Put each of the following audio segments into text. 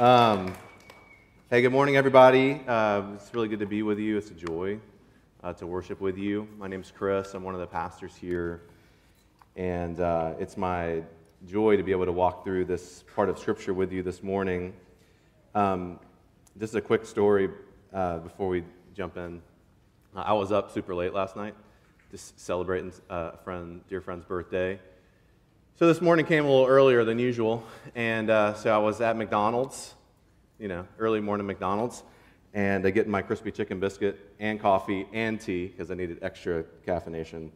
Um, hey, good morning, everybody. Uh, it's really good to be with you. It's a joy uh, to worship with you. My name is Chris. I'm one of the pastors here. And uh, it's my joy to be able to walk through this part of Scripture with you this morning. Um, just a quick story uh, before we jump in. I was up super late last night, just celebrating uh, a friend, dear friend's birthday. So this morning came a little earlier than usual, and uh, so I was at McDonald's, you know, early morning McDonald's, and I getting my crispy chicken biscuit and coffee and tea because I needed extra caffeination.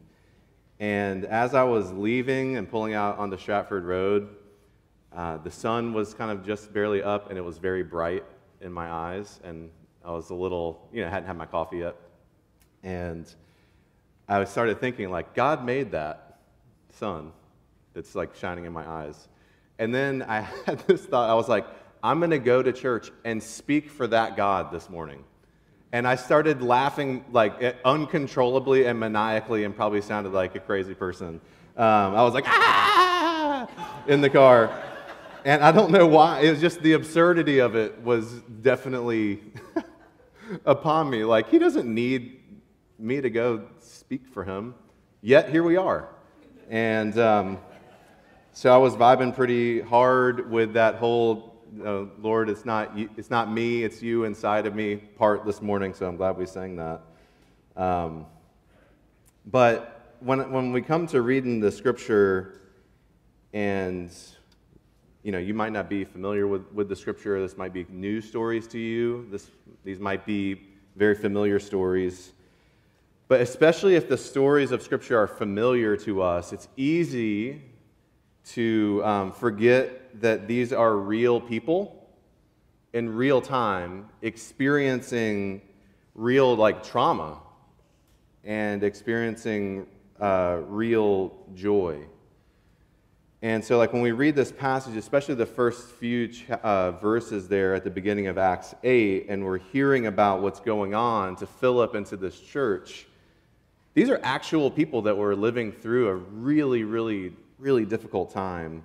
And as I was leaving and pulling out onto Stratford Road, uh, the sun was kind of just barely up, and it was very bright in my eyes, and I was a little, you know, hadn't had my coffee yet, and I started thinking like, God made that sun that's like shining in my eyes. And then I had this thought I was like, I'm going to go to church and speak for that God this morning. And I started laughing like uncontrollably and maniacally and probably sounded like a crazy person. Um, I was like, ah, in the car. And I don't know why. It was just the absurdity of it was definitely upon me. Like, he doesn't need me to go speak for him. Yet here we are. And um, so I was vibing pretty hard with that whole uh, Lord, it's not, it's not me, it's you inside of me part this morning, so I'm glad we sang that. Um, but when, when we come to reading the scripture, and you know, you might not be familiar with, with the scripture, this might be new stories to you, this, these might be very familiar stories. But especially if the stories of scripture are familiar to us, it's easy to um, forget that these are real people in real time experiencing real like trauma and experiencing uh, real joy. And so, like when we read this passage, especially the first few uh, verses there at the beginning of Acts 8, and we're hearing about what's going on to Philip and to this church, these are actual people that were living through a really, really really difficult time.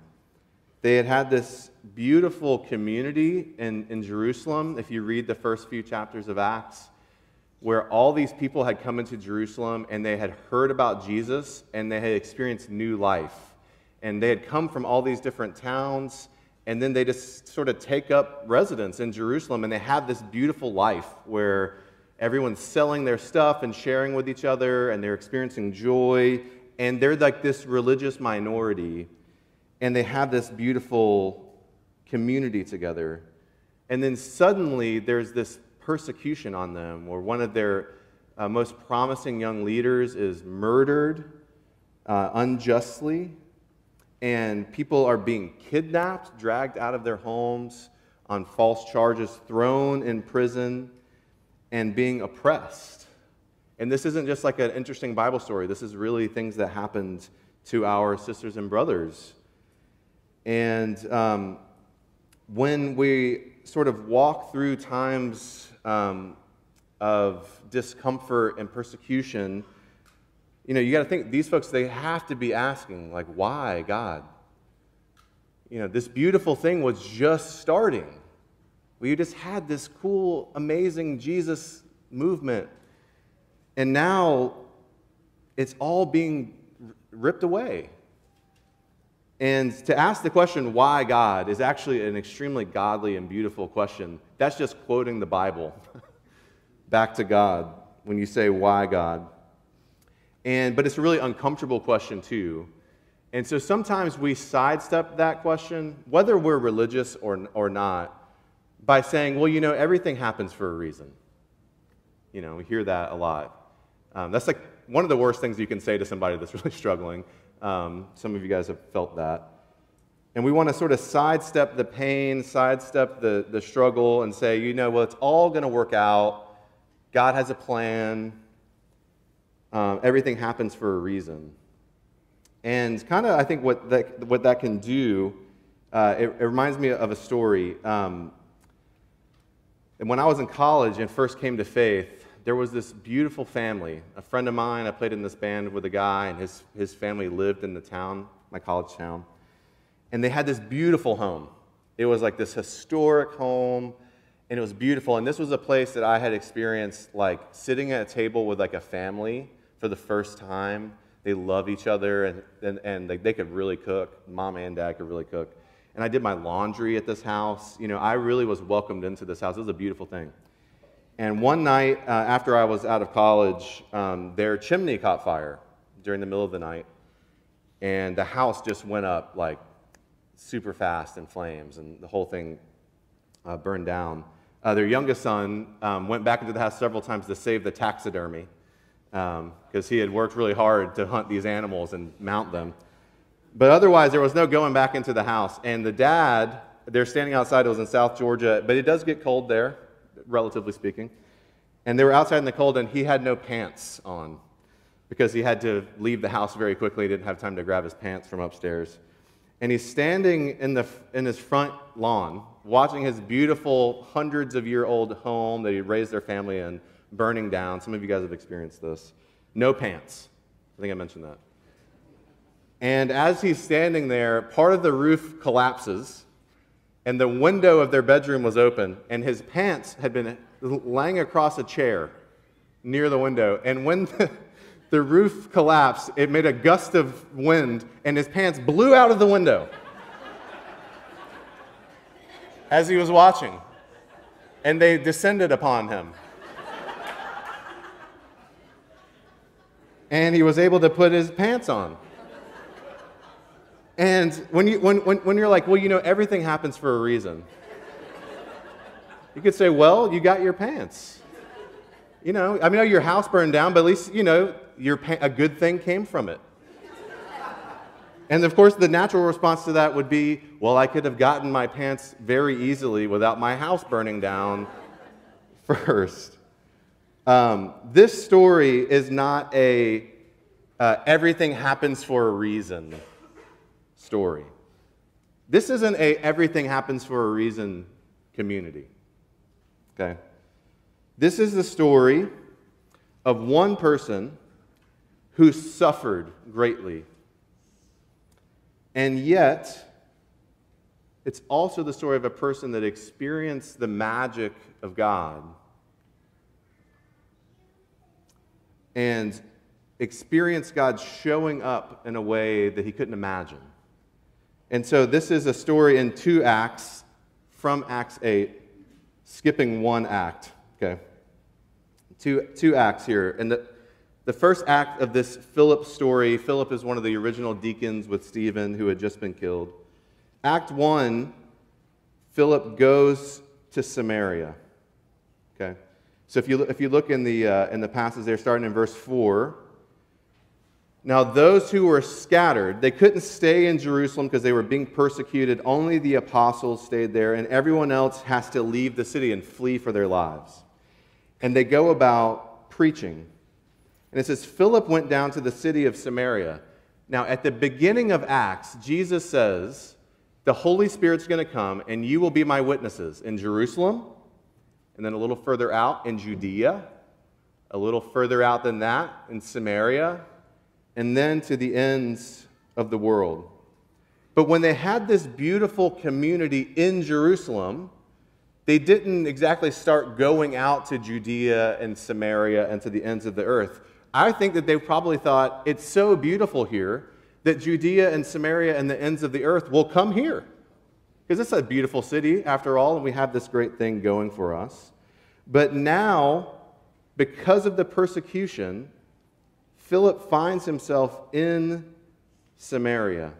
They had had this beautiful community in, in Jerusalem, if you read the first few chapters of Acts, where all these people had come into Jerusalem and they had heard about Jesus and they had experienced new life. And they had come from all these different towns, and then they just sort of take up residence in Jerusalem and they have this beautiful life where everyone's selling their stuff and sharing with each other and they're experiencing joy and they're like this religious minority, and they have this beautiful community together. And then suddenly there's this persecution on them, where one of their uh, most promising young leaders is murdered uh, unjustly, and people are being kidnapped, dragged out of their homes on false charges, thrown in prison, and being oppressed. And this isn't just like an interesting Bible story. This is really things that happened to our sisters and brothers. And um, when we sort of walk through times um, of discomfort and persecution, you know, you got to think these folks, they have to be asking, like, why, God? You know, this beautiful thing was just starting. We just had this cool, amazing Jesus movement and now it's all being ripped away. And to ask the question, why God, is actually an extremely godly and beautiful question. That's just quoting the Bible back to God when you say, why God? And, but it's a really uncomfortable question, too. And so sometimes we sidestep that question, whether we're religious or, or not, by saying, well, you know, everything happens for a reason. You know, we hear that a lot. Um, that's like one of the worst things you can say to somebody that's really struggling. Um, some of you guys have felt that. And we want to sort of sidestep the pain, sidestep the, the struggle, and say, you know, well, it's all going to work out. God has a plan. Um, everything happens for a reason. And kind of, I think what that, what that can do, uh, it, it, reminds me of a story. Um, and when I was in college and first came to faith, there was this beautiful family. A friend of mine, I played in this band with a guy, and his, his family lived in the town, my college town. And they had this beautiful home. It was like this historic home, and it was beautiful. And this was a place that I had experienced like sitting at a table with like a family for the first time. They love each other, and, and, and like, they could really cook. Mom and dad could really cook. And I did my laundry at this house. You know, I really was welcomed into this house. It was a beautiful thing. And one night uh, after I was out of college, um, their chimney caught fire during the middle of the night. And the house just went up like super fast in flames, and the whole thing uh, burned down. Uh, their youngest son um, went back into the house several times to save the taxidermy because um, he had worked really hard to hunt these animals and mount them. But otherwise, there was no going back into the house. And the dad, they're standing outside, it was in South Georgia, but it does get cold there relatively speaking. And they were outside in the cold, and he had no pants on because he had to leave the house very quickly. He didn't have time to grab his pants from upstairs. And he's standing in, the, in his front lawn, watching his beautiful, hundreds of year old home that he raised their family in burning down. Some of you guys have experienced this. No pants. I think I mentioned that. And as he's standing there, part of the roof collapses and the window of their bedroom was open, and his pants had been laying across a chair near the window. And when the, the roof collapsed, it made a gust of wind, and his pants blew out of the window as he was watching. And they descended upon him. and he was able to put his pants on. And when, you, when, when, when you're like, well, you know, everything happens for a reason, you could say, well, you got your pants. You know, I mean, your house burned down, but at least, you know, your pa- a good thing came from it. And of course, the natural response to that would be, well, I could have gotten my pants very easily without my house burning down first. Um, this story is not a uh, everything happens for a reason story. This isn't a everything happens for a reason community. Okay? This is the story of one person who suffered greatly. And yet, it's also the story of a person that experienced the magic of God and experienced God showing up in a way that he couldn't imagine. And so this is a story in two acts from Acts 8, skipping one act. Okay. Two, two acts here. And the, the first act of this Philip story, Philip is one of the original deacons with Stephen who had just been killed. Act 1, Philip goes to Samaria. Okay. So if you, if you look in the, uh, in the passage there, starting in verse 4, now, those who were scattered, they couldn't stay in Jerusalem because they were being persecuted. Only the apostles stayed there, and everyone else has to leave the city and flee for their lives. And they go about preaching. And it says, Philip went down to the city of Samaria. Now, at the beginning of Acts, Jesus says, The Holy Spirit's going to come, and you will be my witnesses in Jerusalem, and then a little further out in Judea, a little further out than that in Samaria and then to the ends of the world. But when they had this beautiful community in Jerusalem, they didn't exactly start going out to Judea and Samaria and to the ends of the earth. I think that they probably thought, it's so beautiful here that Judea and Samaria and the ends of the earth will come here. Because it's a beautiful city, after all, and we have this great thing going for us. But now, because of the persecution, Philip finds himself in Samaria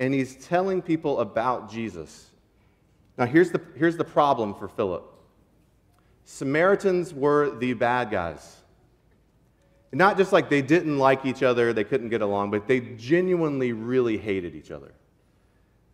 and he's telling people about Jesus. Now, here's the, here's the problem for Philip Samaritans were the bad guys. Not just like they didn't like each other, they couldn't get along, but they genuinely really hated each other.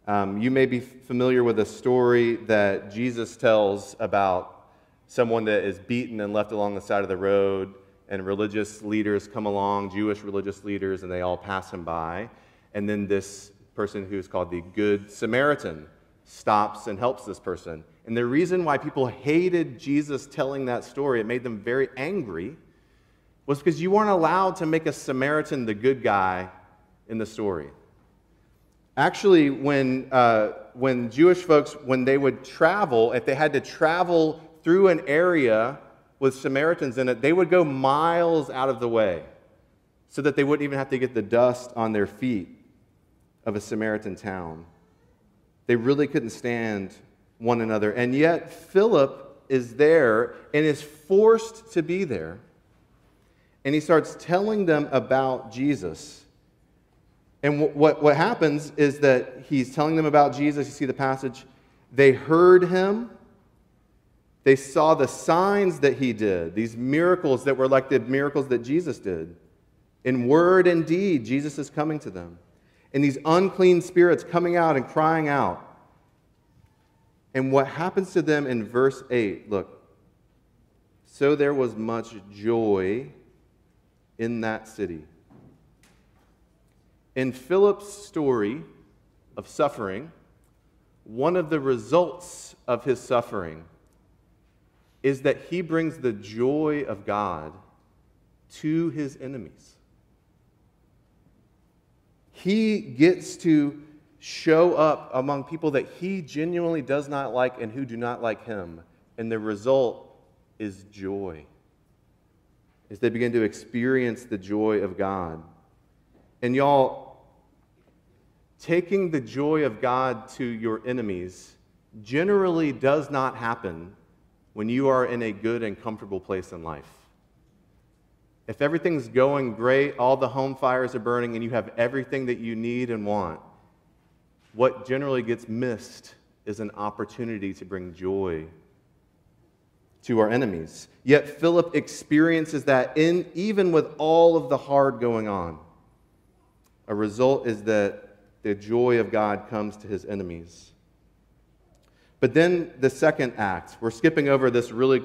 Um, you may be familiar with a story that Jesus tells about someone that is beaten and left along the side of the road and religious leaders come along, Jewish religious leaders, and they all pass him by. And then this person who's called the Good Samaritan stops and helps this person. And the reason why people hated Jesus telling that story, it made them very angry, was because you weren't allowed to make a Samaritan the good guy in the story. Actually, when, uh, when Jewish folks, when they would travel, if they had to travel through an area with Samaritans in it, they would go miles out of the way so that they wouldn't even have to get the dust on their feet of a Samaritan town. They really couldn't stand one another. And yet, Philip is there and is forced to be there. And he starts telling them about Jesus. And what, what happens is that he's telling them about Jesus. You see the passage. They heard him. They saw the signs that he did, these miracles that were like the miracles that Jesus did. In word and deed, Jesus is coming to them. And these unclean spirits coming out and crying out. And what happens to them in verse 8 look, so there was much joy in that city. In Philip's story of suffering, one of the results of his suffering is that he brings the joy of God to his enemies. He gets to show up among people that he genuinely does not like and who do not like him. And the result is joy. As they begin to experience the joy of God. And y'all, taking the joy of God to your enemies generally does not happen when you are in a good and comfortable place in life. If everything's going great, all the home fires are burning, and you have everything that you need and want, what generally gets missed is an opportunity to bring joy to our enemies. Yet Philip experiences that in even with all of the hard going on. A result is that the joy of God comes to his enemies. But then the second act, we're skipping over this really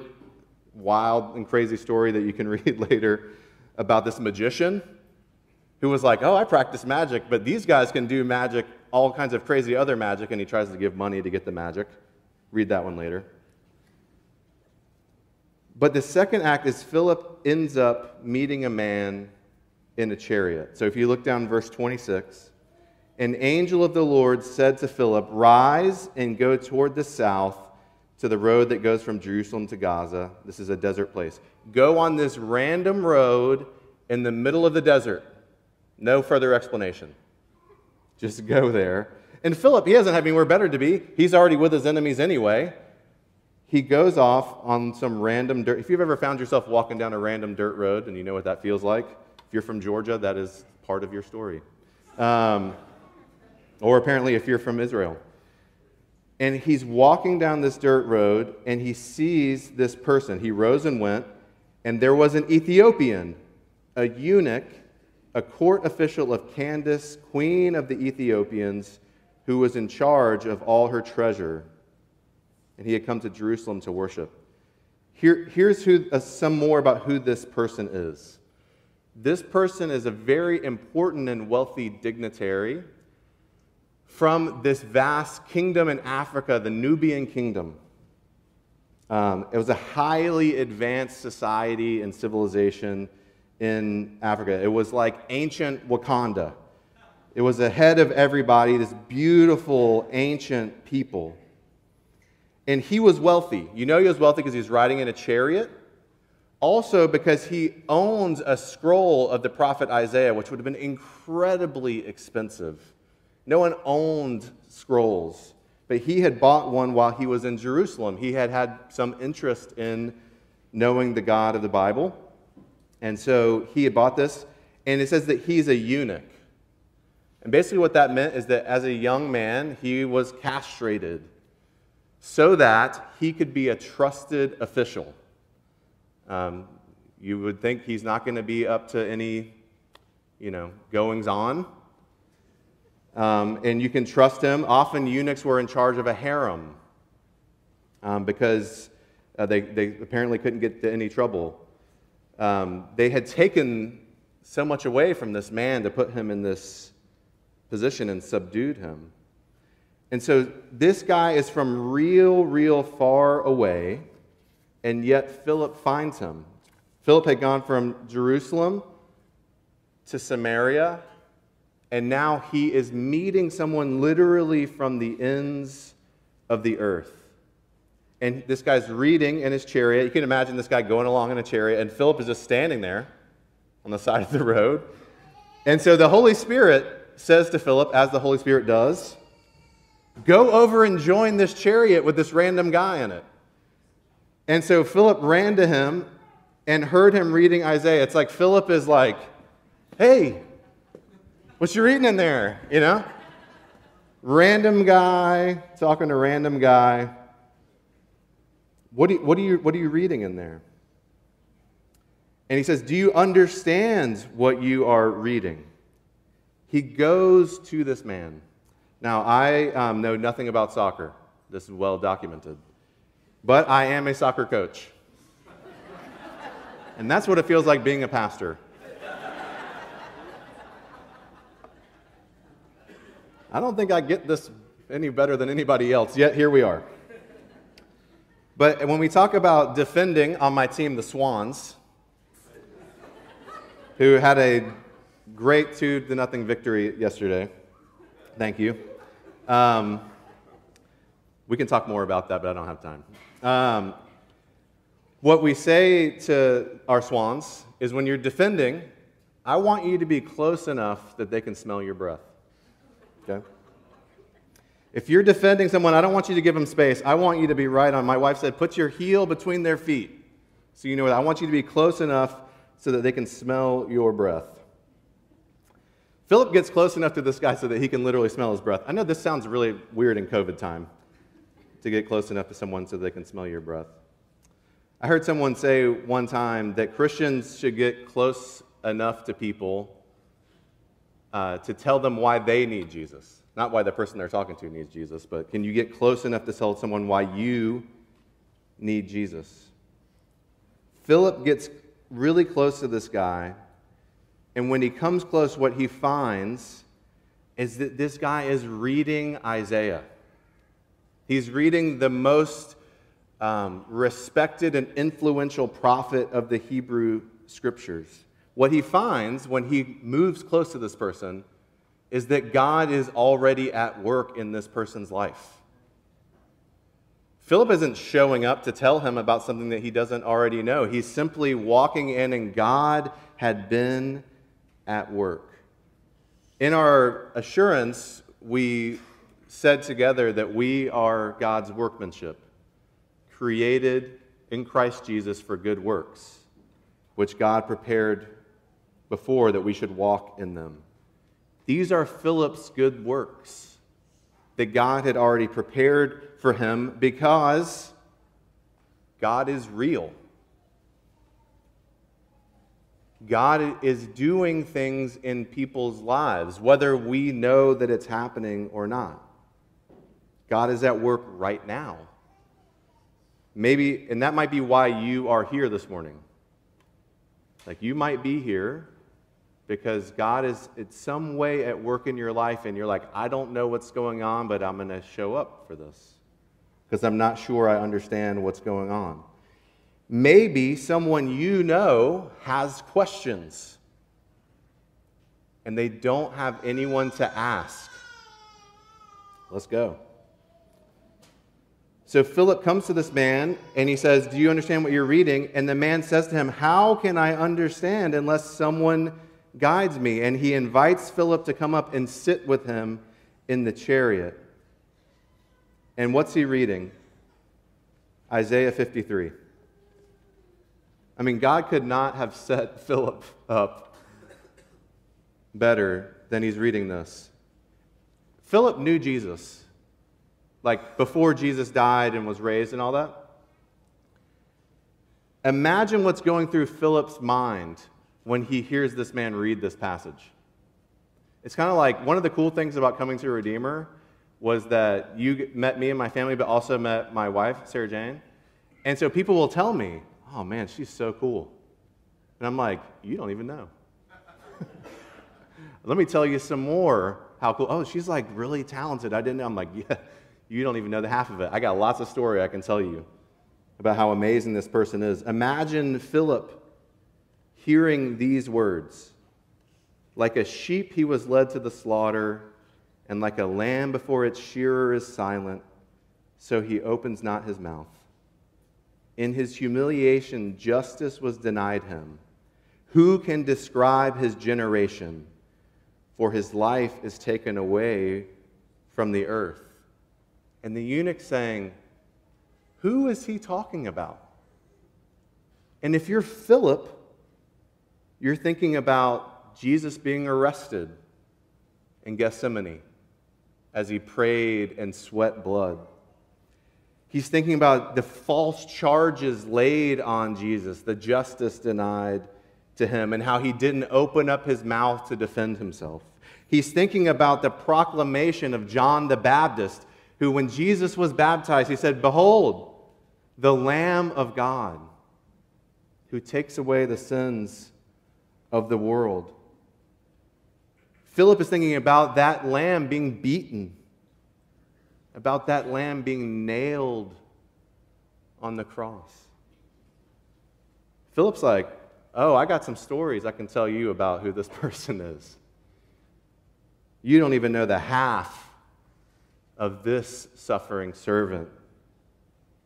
wild and crazy story that you can read later about this magician who was like, Oh, I practice magic, but these guys can do magic, all kinds of crazy other magic, and he tries to give money to get the magic. Read that one later. But the second act is Philip ends up meeting a man in a chariot. So if you look down verse 26, an angel of the Lord said to Philip, Rise and go toward the south to the road that goes from Jerusalem to Gaza. This is a desert place. Go on this random road in the middle of the desert. No further explanation. Just go there. And Philip, he doesn't have anywhere better to be. He's already with his enemies anyway. He goes off on some random dirt. If you've ever found yourself walking down a random dirt road and you know what that feels like, if you're from Georgia, that is part of your story. Um, or apparently if you're from Israel. And he's walking down this dirt road and he sees this person. He rose and went, and there was an Ethiopian, a eunuch, a court official of Candace, queen of the Ethiopians, who was in charge of all her treasure. And he had come to Jerusalem to worship. Here, here's who, uh, some more about who this person is. This person is a very important and wealthy dignitary from this vast kingdom in Africa, the Nubian kingdom. Um, it was a highly advanced society and civilization in Africa. It was like ancient Wakanda. It was ahead of everybody, this beautiful ancient people. And he was wealthy. You know he was wealthy because he was riding in a chariot. Also, because he owns a scroll of the prophet Isaiah, which would have been incredibly expensive. No one owned scrolls, but he had bought one while he was in Jerusalem. He had had some interest in knowing the God of the Bible. And so he had bought this, and it says that he's a eunuch. And basically, what that meant is that as a young man, he was castrated so that he could be a trusted official. Um, you would think he's not going to be up to any, you know, goings on. Um, and you can trust him. Often eunuchs were in charge of a harem um, because uh, they, they apparently couldn't get into any trouble. Um, they had taken so much away from this man to put him in this position and subdued him. And so this guy is from real, real far away, and yet Philip finds him. Philip had gone from Jerusalem to Samaria and now he is meeting someone literally from the ends of the earth. And this guy's reading in his chariot. You can imagine this guy going along in a chariot, and Philip is just standing there on the side of the road. And so the Holy Spirit says to Philip, as the Holy Spirit does, Go over and join this chariot with this random guy in it. And so Philip ran to him and heard him reading Isaiah. It's like Philip is like, Hey, what you reading in there? You know? Random guy talking to random guy. What, do what, are you, what are you reading in there? And he says, Do you understand what you are reading? He goes to this man. Now, I um, know nothing about soccer. This is well documented. But I am a soccer coach. and that's what it feels like being a pastor. I don't think I get this any better than anybody else, yet here we are. But when we talk about defending on my team, the Swans, who had a great two to nothing victory yesterday, thank you. Um, we can talk more about that, but I don't have time. Um, what we say to our swans is when you're defending, I want you to be close enough that they can smell your breath. Okay? If you're defending someone, I don't want you to give them space. I want you to be right on. My wife said, put your heel between their feet. So you know what? I want you to be close enough so that they can smell your breath. Philip gets close enough to this guy so that he can literally smell his breath. I know this sounds really weird in COVID time to get close enough to someone so they can smell your breath. I heard someone say one time that Christians should get close enough to people uh, to tell them why they need Jesus. Not why the person they're talking to needs Jesus, but can you get close enough to tell someone why you need Jesus? Philip gets really close to this guy, and when he comes close, what he finds is that this guy is reading Isaiah. He's reading the most um, respected and influential prophet of the Hebrew scriptures. What he finds when he moves close to this person is that God is already at work in this person's life. Philip isn't showing up to tell him about something that he doesn't already know. He's simply walking in, and God had been at work. In our assurance, we said together that we are God's workmanship, created in Christ Jesus for good works, which God prepared before that we should walk in them. These are Philip's good works that God had already prepared for him because God is real. God is doing things in people's lives, whether we know that it's happening or not. God is at work right now. Maybe, and that might be why you are here this morning. Like you might be here because God is in some way at work in your life, and you're like, I don't know what's going on, but I'm going to show up for this because I'm not sure I understand what's going on. Maybe someone you know has questions and they don't have anyone to ask. Let's go. So Philip comes to this man and he says, Do you understand what you're reading? And the man says to him, How can I understand unless someone guides me. And he invites Philip to come up and sit with him in the chariot. And what's he reading? Isaiah 53. I mean, God could not have set Philip up better than he's reading this. Philip knew Jesus, like before Jesus died and was raised and all that. Imagine what's going through Philip's mind when he hears this man read this passage. It's kind of like one of the cool things about coming to a Redeemer was that you met me and my family, but also met my wife, Sarah Jane. And so people will tell me, oh man, she's so cool. And I'm like, you don't even know. Let me tell you some more how cool. Oh, she's like really talented. I didn't know. I'm like, yeah, you don't even know the half of it. I got lots of story I can tell you about how amazing this person is. Imagine Philip hearing these words Like a sheep, he was led to the slaughter, and like a lamb before its shearer is silent, so he opens not his mouth. In his humiliation, justice was denied him. Who can describe his generation? For his life is taken away from the earth. And the eunuch saying, Who is he talking about? And if you're Philip, you're thinking about Jesus being arrested in Gethsemane as he prayed and sweat blood. He's thinking about the false charges laid on Jesus, the justice denied to him, and how he didn't open up his mouth to defend himself. He's thinking about the proclamation of John the Baptist, who, when Jesus was baptized, he said, Behold, the Lamb of God who takes away the sins of the world. Philip is thinking about that lamb being beaten, about that lamb being nailed on the cross. Philip's like, Oh, I got some stories I can tell you about who this person is. You don't even know the half of this suffering servant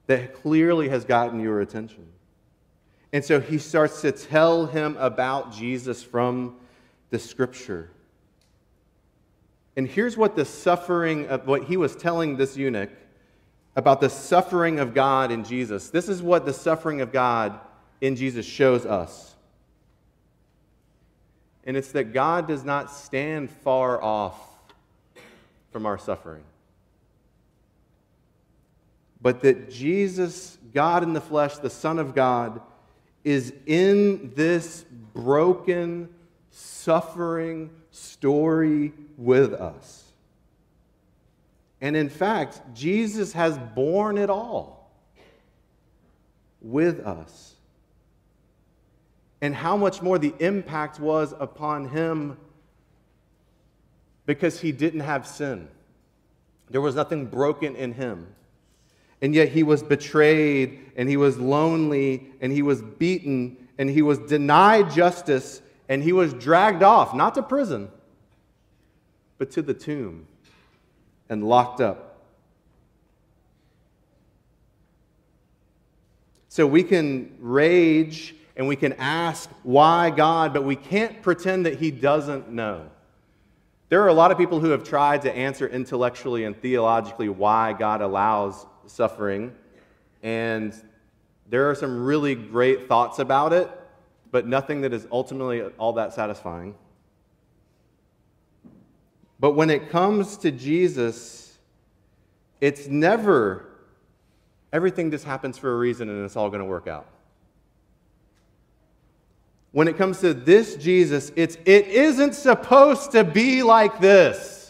that clearly has gotten your attention. And so he starts to tell him about Jesus from the scripture. And here's what the suffering of what he was telling this eunuch about the suffering of God in Jesus. This is what the suffering of God in Jesus shows us. And it's that God does not stand far off from our suffering, but that Jesus, God in the flesh, the Son of God, is in this broken, suffering story with us. And in fact, Jesus has borne it all with us. And how much more the impact was upon him because he didn't have sin. There was nothing broken in him. And yet he was betrayed, and he was lonely, and he was beaten, and he was denied justice, and he was dragged off, not to prison, but to the tomb and locked up. So we can rage and we can ask why God, but we can't pretend that He doesn't know. There are a lot of people who have tried to answer intellectually and theologically why God allows suffering. And there are some really great thoughts about it, but nothing that is ultimately all that satisfying. But when it comes to Jesus, it's never everything just happens for a reason and it's all going to work out. When it comes to this Jesus, it's it isn't supposed to be like this.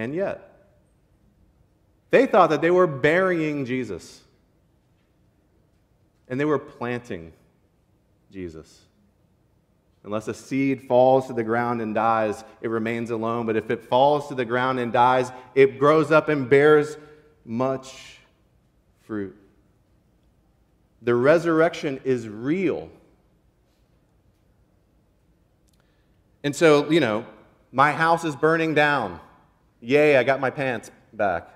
And yet, they thought that they were burying Jesus. And they were planting Jesus. Unless a seed falls to the ground and dies, it remains alone. But if it falls to the ground and dies, it grows up and bears much fruit. The resurrection is real. And so, you know, my house is burning down. Yay, I got my pants back.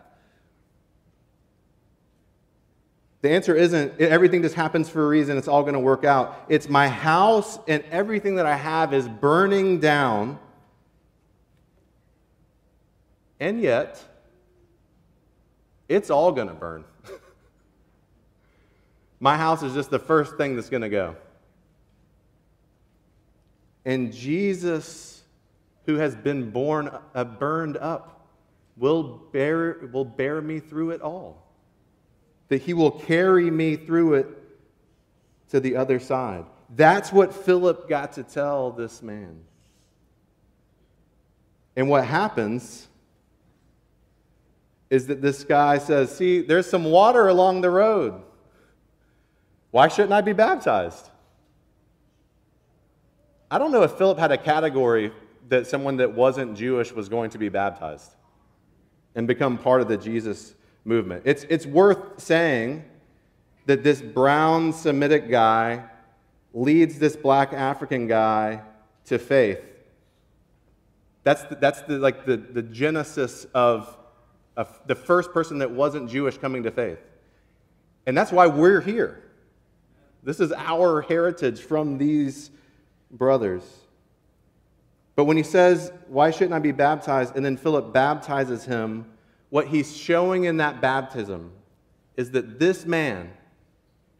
The answer isn't everything just happens for a reason, it's all going to work out. It's my house and everything that I have is burning down. And yet, it's all going to burn. my house is just the first thing that's going to go. And Jesus, who has been born, uh, burned up, will bear, will bear me through it all. That he will carry me through it to the other side. That's what Philip got to tell this man. And what happens is that this guy says, See, there's some water along the road. Why shouldn't I be baptized? I don't know if Philip had a category that someone that wasn't Jewish was going to be baptized and become part of the Jesus movement. It's, it's worth saying that this brown Semitic guy leads this black African guy to faith. That's the, that's the, like the, the genesis of, of the first person that wasn't Jewish coming to faith. And that's why we're here. This is our heritage from these brothers. But when he says, Why shouldn't I be baptized? and then Philip baptizes him, what he's showing in that baptism is that this man,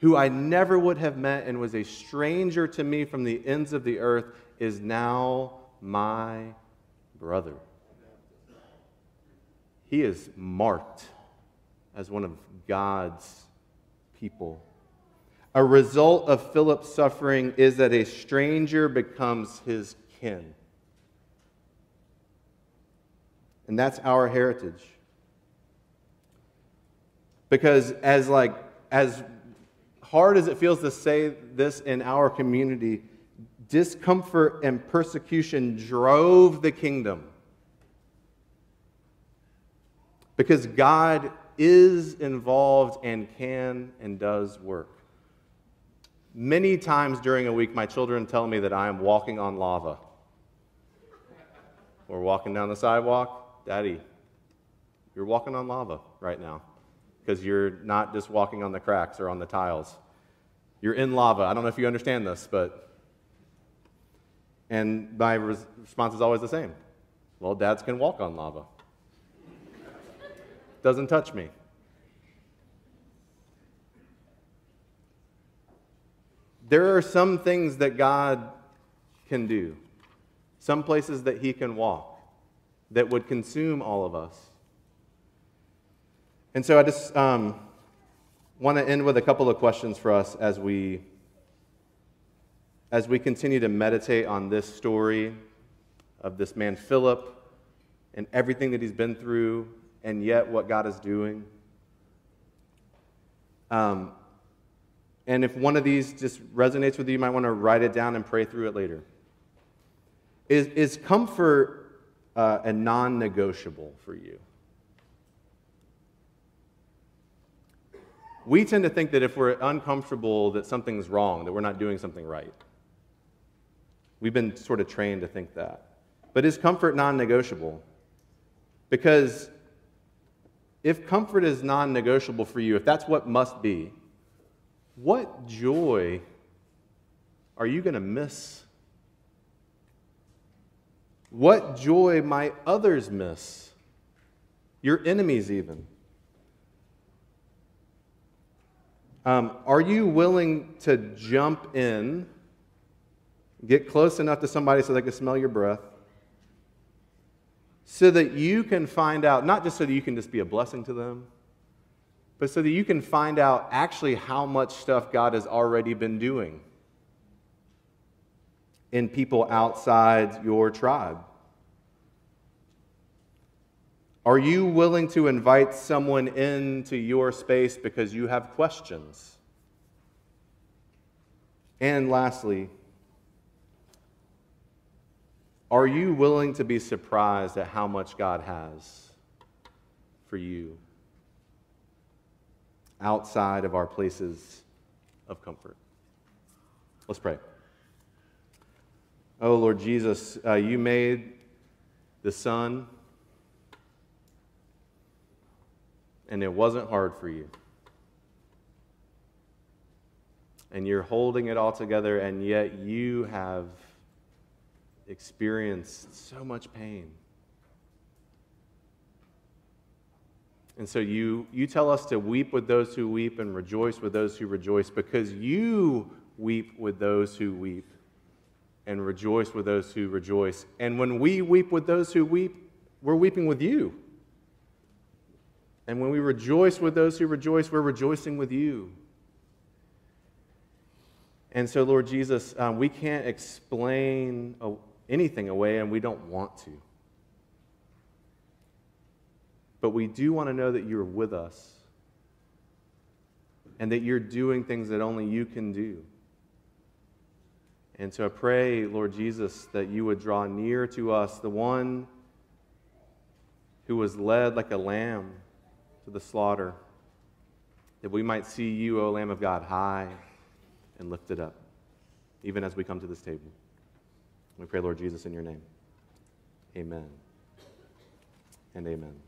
who I never would have met and was a stranger to me from the ends of the earth, is now my brother. He is marked as one of God's people. A result of Philip's suffering is that a stranger becomes his kin. And that's our heritage. Because as like as hard as it feels to say this in our community, discomfort and persecution drove the kingdom. Because God is involved and can and does work. Many times during a week, my children tell me that I am walking on lava. We're walking down the sidewalk. Daddy, you're walking on lava right now because you're not just walking on the cracks or on the tiles. You're in lava. I don't know if you understand this, but. And my response is always the same well, dads can walk on lava. Doesn't touch me. There are some things that God can do, some places that He can walk that would consume all of us. And so I just um, want to end with a couple of questions for us as we as we continue to meditate on this story of this man Philip and everything that he's been through and yet what God is doing. Um, and if one of these just resonates with you, you might want to write it down and pray through it later. Is, is comfort uh, non negotiable for you? We tend to think that if we're uncomfortable, that something's wrong, that we're not doing something right. We've been sort of trained to think that. But is comfort non negotiable? Because if comfort is non negotiable for you, if that's what must be, what joy are you going to miss? What joy might others miss? Your enemies, even. Um, are you willing to jump in, get close enough to somebody so they can smell your breath, so that you can find out, not just so that you can just be a blessing to them, but so that you can find out actually how much stuff God has already been doing in people outside your tribe? Are you willing to invite someone into your space because you have questions? And lastly, are you willing to be surprised at how much God has for you outside of our places of comfort? Let's pray. Oh, Lord Jesus, uh, you made the sun, and it wasn't hard for you. And you're holding it all together, and yet you have experienced so much pain. And so you, you tell us to weep with those who weep and rejoice with those who rejoice because you weep with those who weep and rejoice with those who rejoice. And when we weep with those who weep, we're weeping with you. And when we rejoice with those who rejoice, we're rejoicing with you. And so, Lord Jesus, um, we can't explain anything away, and we don't want to. But we do want to know that you're with us and that you're doing things that only you can do. And so I pray, Lord Jesus, that you would draw near to us, the one who was led like a lamb to the slaughter, that we might see you, O Lamb of God, high and lifted up. even as we come to this table. We pray, Lord Jesus, in your name. Amen and amen.